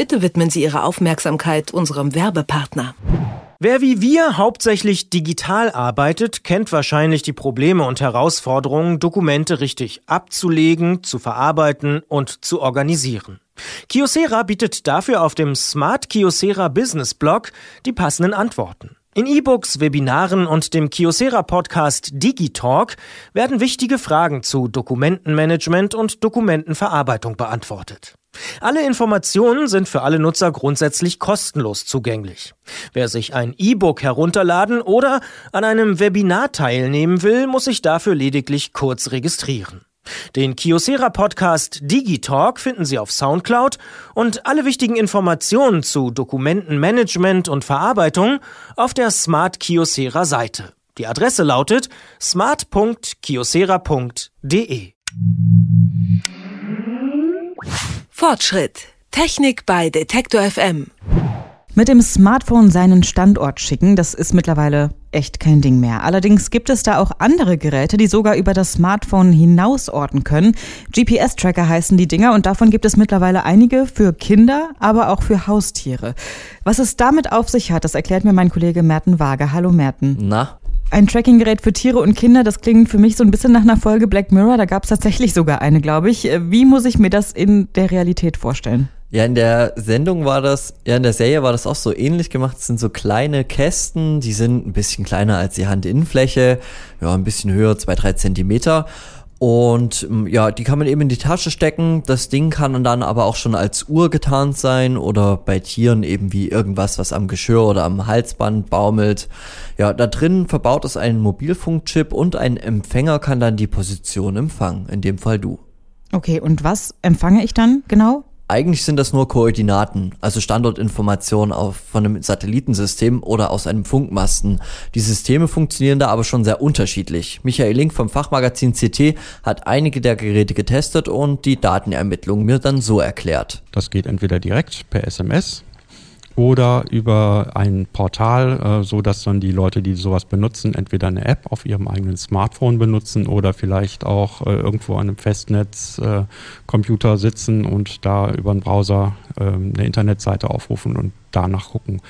Bitte widmen Sie Ihre Aufmerksamkeit unserem Werbepartner. Wer wie wir hauptsächlich digital arbeitet, kennt wahrscheinlich die Probleme und Herausforderungen, Dokumente richtig abzulegen, zu verarbeiten und zu organisieren. Kiosera bietet dafür auf dem Smart Kiosera Business Blog die passenden Antworten. In E-Books, Webinaren und dem Kiosera Podcast Digitalk werden wichtige Fragen zu Dokumentenmanagement und Dokumentenverarbeitung beantwortet. Alle Informationen sind für alle Nutzer grundsätzlich kostenlos zugänglich. Wer sich ein E-Book herunterladen oder an einem Webinar teilnehmen will, muss sich dafür lediglich kurz registrieren. Den Kiosera Podcast Digitalk finden Sie auf Soundcloud und alle wichtigen Informationen zu Dokumentenmanagement und Verarbeitung auf der Smart Kiosera Seite. Die Adresse lautet smart.kiosera.de. Fortschritt. Technik bei Detektor FM. Mit dem Smartphone seinen Standort schicken, das ist mittlerweile echt kein Ding mehr. Allerdings gibt es da auch andere Geräte, die sogar über das Smartphone hinaus orten können. GPS-Tracker heißen die Dinger und davon gibt es mittlerweile einige für Kinder, aber auch für Haustiere. Was es damit auf sich hat, das erklärt mir mein Kollege Merten Wager. Hallo Merten. Na, ein Trackinggerät für Tiere und Kinder, das klingt für mich so ein bisschen nach einer Folge Black Mirror. Da gab es tatsächlich sogar eine, glaube ich. Wie muss ich mir das in der Realität vorstellen? Ja, in der Sendung war das, ja, in der Serie war das auch so ähnlich gemacht. Es sind so kleine Kästen, die sind ein bisschen kleiner als die Handinnenfläche, ja, ein bisschen höher, zwei, drei Zentimeter. Und ähm, ja, die kann man eben in die Tasche stecken. Das Ding kann dann aber auch schon als Uhr getarnt sein oder bei Tieren eben wie irgendwas, was am Geschirr oder am Halsband baumelt. Ja, da drin verbaut ist ein Mobilfunkchip und ein Empfänger kann dann die Position empfangen, in dem Fall du. Okay, und was empfange ich dann genau? Eigentlich sind das nur Koordinaten, also Standortinformationen auf, von einem Satellitensystem oder aus einem Funkmasten. Die Systeme funktionieren da aber schon sehr unterschiedlich. Michael Link vom Fachmagazin CT hat einige der Geräte getestet und die Datenermittlung mir dann so erklärt. Das geht entweder direkt per SMS oder über ein Portal, äh, so dass dann die Leute, die sowas benutzen, entweder eine App auf ihrem eigenen Smartphone benutzen oder vielleicht auch äh, irgendwo an einem Festnetzcomputer äh, sitzen und da über einen Browser äh, eine Internetseite aufrufen und danach gucken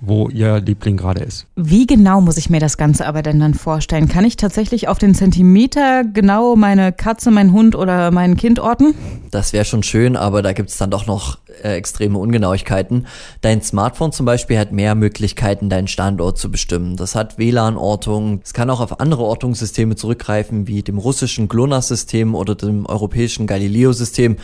wo Ihr Liebling gerade ist. Wie genau muss ich mir das Ganze aber denn dann vorstellen? Kann ich tatsächlich auf den Zentimeter genau meine Katze, mein Hund oder mein Kind orten? Das wäre schon schön, aber da gibt es dann doch noch äh, extreme Ungenauigkeiten. Dein Smartphone zum Beispiel hat mehr Möglichkeiten, deinen Standort zu bestimmen. Das hat WLAN-Ortung. Es kann auch auf andere Ortungssysteme zurückgreifen, wie dem russischen GLONASS-System oder dem europäischen Galileo-System.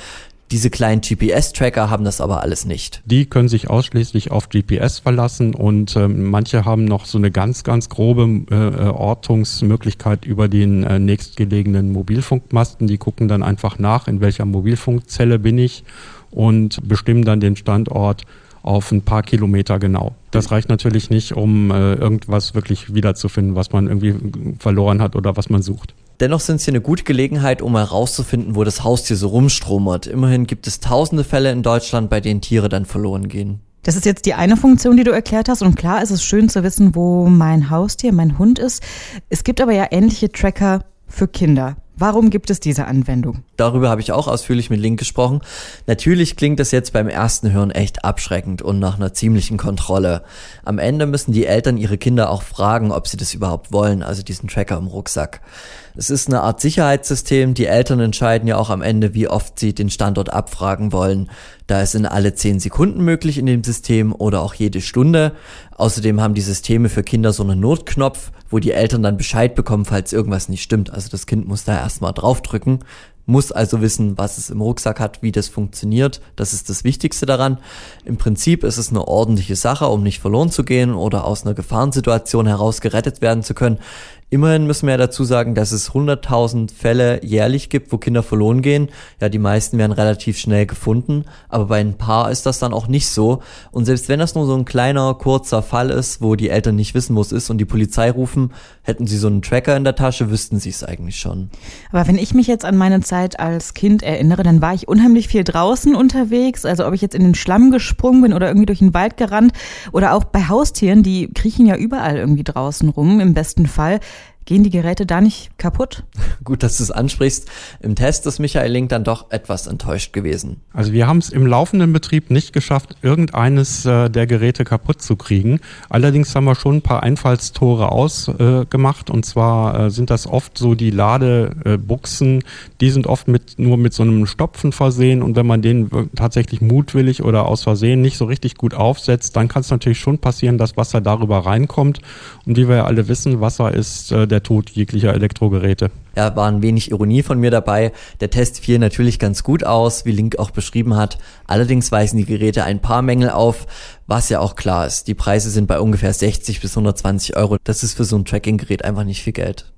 Diese kleinen GPS-Tracker haben das aber alles nicht. Die können sich ausschließlich auf GPS verlassen und äh, manche haben noch so eine ganz, ganz grobe äh, Ortungsmöglichkeit über den äh, nächstgelegenen Mobilfunkmasten. Die gucken dann einfach nach, in welcher Mobilfunkzelle bin ich und bestimmen dann den Standort auf ein paar Kilometer genau. Das reicht natürlich nicht, um äh, irgendwas wirklich wiederzufinden, was man irgendwie verloren hat oder was man sucht. Dennoch sind sie eine gute Gelegenheit, um herauszufinden, wo das Haustier so rumstromert. Immerhin gibt es tausende Fälle in Deutschland, bei denen Tiere dann verloren gehen. Das ist jetzt die eine Funktion, die du erklärt hast. Und klar ist es schön zu wissen, wo mein Haustier, mein Hund ist. Es gibt aber ja ähnliche Tracker für Kinder. Warum gibt es diese Anwendung? Darüber habe ich auch ausführlich mit Link gesprochen. Natürlich klingt das jetzt beim ersten Hören echt abschreckend und nach einer ziemlichen Kontrolle. Am Ende müssen die Eltern ihre Kinder auch fragen, ob sie das überhaupt wollen, also diesen Tracker im Rucksack. Es ist eine Art Sicherheitssystem. Die Eltern entscheiden ja auch am Ende, wie oft sie den Standort abfragen wollen. Da ist in alle zehn Sekunden möglich in dem System oder auch jede Stunde. Außerdem haben die Systeme für Kinder so einen Notknopf, wo die Eltern dann Bescheid bekommen, falls irgendwas nicht stimmt. Also das Kind muss da erstmal draufdrücken, muss also wissen, was es im Rucksack hat, wie das funktioniert. Das ist das Wichtigste daran. Im Prinzip ist es eine ordentliche Sache, um nicht verloren zu gehen oder aus einer Gefahrensituation heraus gerettet werden zu können. Immerhin müssen wir ja dazu sagen, dass es 100.000 Fälle jährlich gibt, wo Kinder verloren gehen. Ja, die meisten werden relativ schnell gefunden, aber bei ein paar ist das dann auch nicht so. Und selbst wenn das nur so ein kleiner, kurzer Fall ist, wo die Eltern nicht wissen, wo es ist und die Polizei rufen, hätten sie so einen Tracker in der Tasche, wüssten sie es eigentlich schon. Aber wenn ich mich jetzt an meine Zeit als Kind erinnere, dann war ich unheimlich viel draußen unterwegs. Also ob ich jetzt in den Schlamm gesprungen bin oder irgendwie durch den Wald gerannt oder auch bei Haustieren, die kriechen ja überall irgendwie draußen rum, im besten Fall. Gehen die Geräte da nicht kaputt? Gut, dass du es ansprichst. Im Test ist Michael Link dann doch etwas enttäuscht gewesen. Also wir haben es im laufenden Betrieb nicht geschafft, irgendeines äh, der Geräte kaputt zu kriegen. Allerdings haben wir schon ein paar Einfallstore ausgemacht. Äh, und zwar äh, sind das oft so die Ladebuchsen, die sind oft mit, nur mit so einem Stopfen versehen. Und wenn man den tatsächlich mutwillig oder aus Versehen nicht so richtig gut aufsetzt, dann kann es natürlich schon passieren, dass Wasser darüber reinkommt. Und wie wir ja alle wissen, Wasser ist äh, der Tod jeglicher Elektrogeräte. Ja, war ein wenig Ironie von mir dabei. Der Test fiel natürlich ganz gut aus, wie Link auch beschrieben hat. Allerdings weisen die Geräte ein paar Mängel auf, was ja auch klar ist. Die Preise sind bei ungefähr 60 bis 120 Euro. Das ist für so ein Tracking-Gerät einfach nicht viel Geld.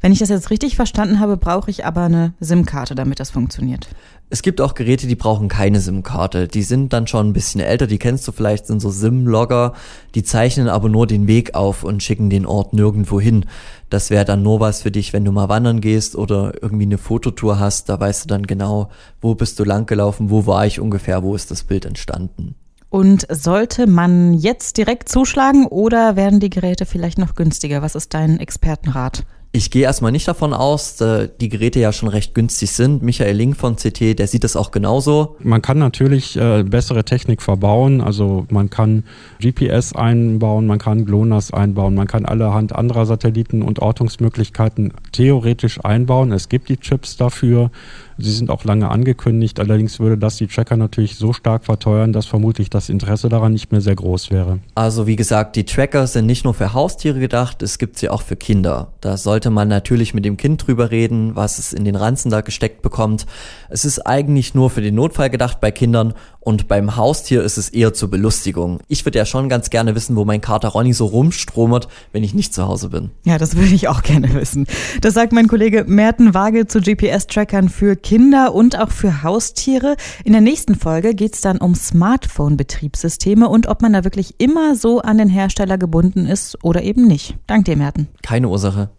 Wenn ich das jetzt richtig verstanden habe, brauche ich aber eine SIM-Karte, damit das funktioniert. Es gibt auch Geräte, die brauchen keine SIM-Karte. Die sind dann schon ein bisschen älter, die kennst du vielleicht, sind so SIM-Logger. Die zeichnen aber nur den Weg auf und schicken den Ort nirgendwo hin. Das wäre dann nur was für dich, wenn du mal wandern gehst oder irgendwie eine Fototour hast. Da weißt du dann genau, wo bist du langgelaufen, wo war ich ungefähr, wo ist das Bild entstanden. Und sollte man jetzt direkt zuschlagen oder werden die Geräte vielleicht noch günstiger? Was ist dein Expertenrat? Ich gehe erstmal nicht davon aus, da die Geräte ja schon recht günstig sind. Michael Link von CT, der sieht das auch genauso. Man kann natürlich äh, bessere Technik verbauen, also man kann GPS einbauen, man kann GLONASS einbauen, man kann allerhand anderer Satelliten und Ortungsmöglichkeiten theoretisch einbauen. Es gibt die Chips dafür. Sie sind auch lange angekündigt, allerdings würde das die Tracker natürlich so stark verteuern, dass vermutlich das Interesse daran nicht mehr sehr groß wäre. Also wie gesagt, die Tracker sind nicht nur für Haustiere gedacht, es gibt sie auch für Kinder. Da sollte man natürlich mit dem Kind drüber reden, was es in den Ranzen da gesteckt bekommt. Es ist eigentlich nur für den Notfall gedacht bei Kindern und beim Haustier ist es eher zur Belustigung. Ich würde ja schon ganz gerne wissen, wo mein Kater Ronny so rumstromert, wenn ich nicht zu Hause bin. Ja, das würde ich auch gerne wissen. Das sagt mein Kollege Merten Waage zu GPS-Trackern für Kinder und auch für Haustiere. In der nächsten Folge geht es dann um Smartphone-Betriebssysteme und ob man da wirklich immer so an den Hersteller gebunden ist oder eben nicht. Dank dir, Merten. Keine Ursache.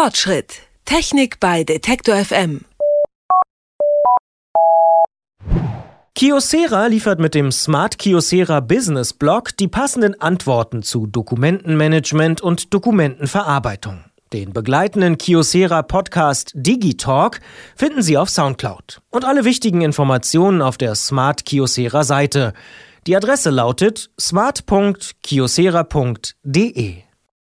Fortschritt. Technik bei Detektor FM. Kyocera liefert mit dem Smart Kyocera Business Blog die passenden Antworten zu Dokumentenmanagement und Dokumentenverarbeitung. Den begleitenden Kyocera Podcast Digitalk finden Sie auf Soundcloud und alle wichtigen Informationen auf der Smart Kyocera Seite. Die Adresse lautet smart.kyocera.de.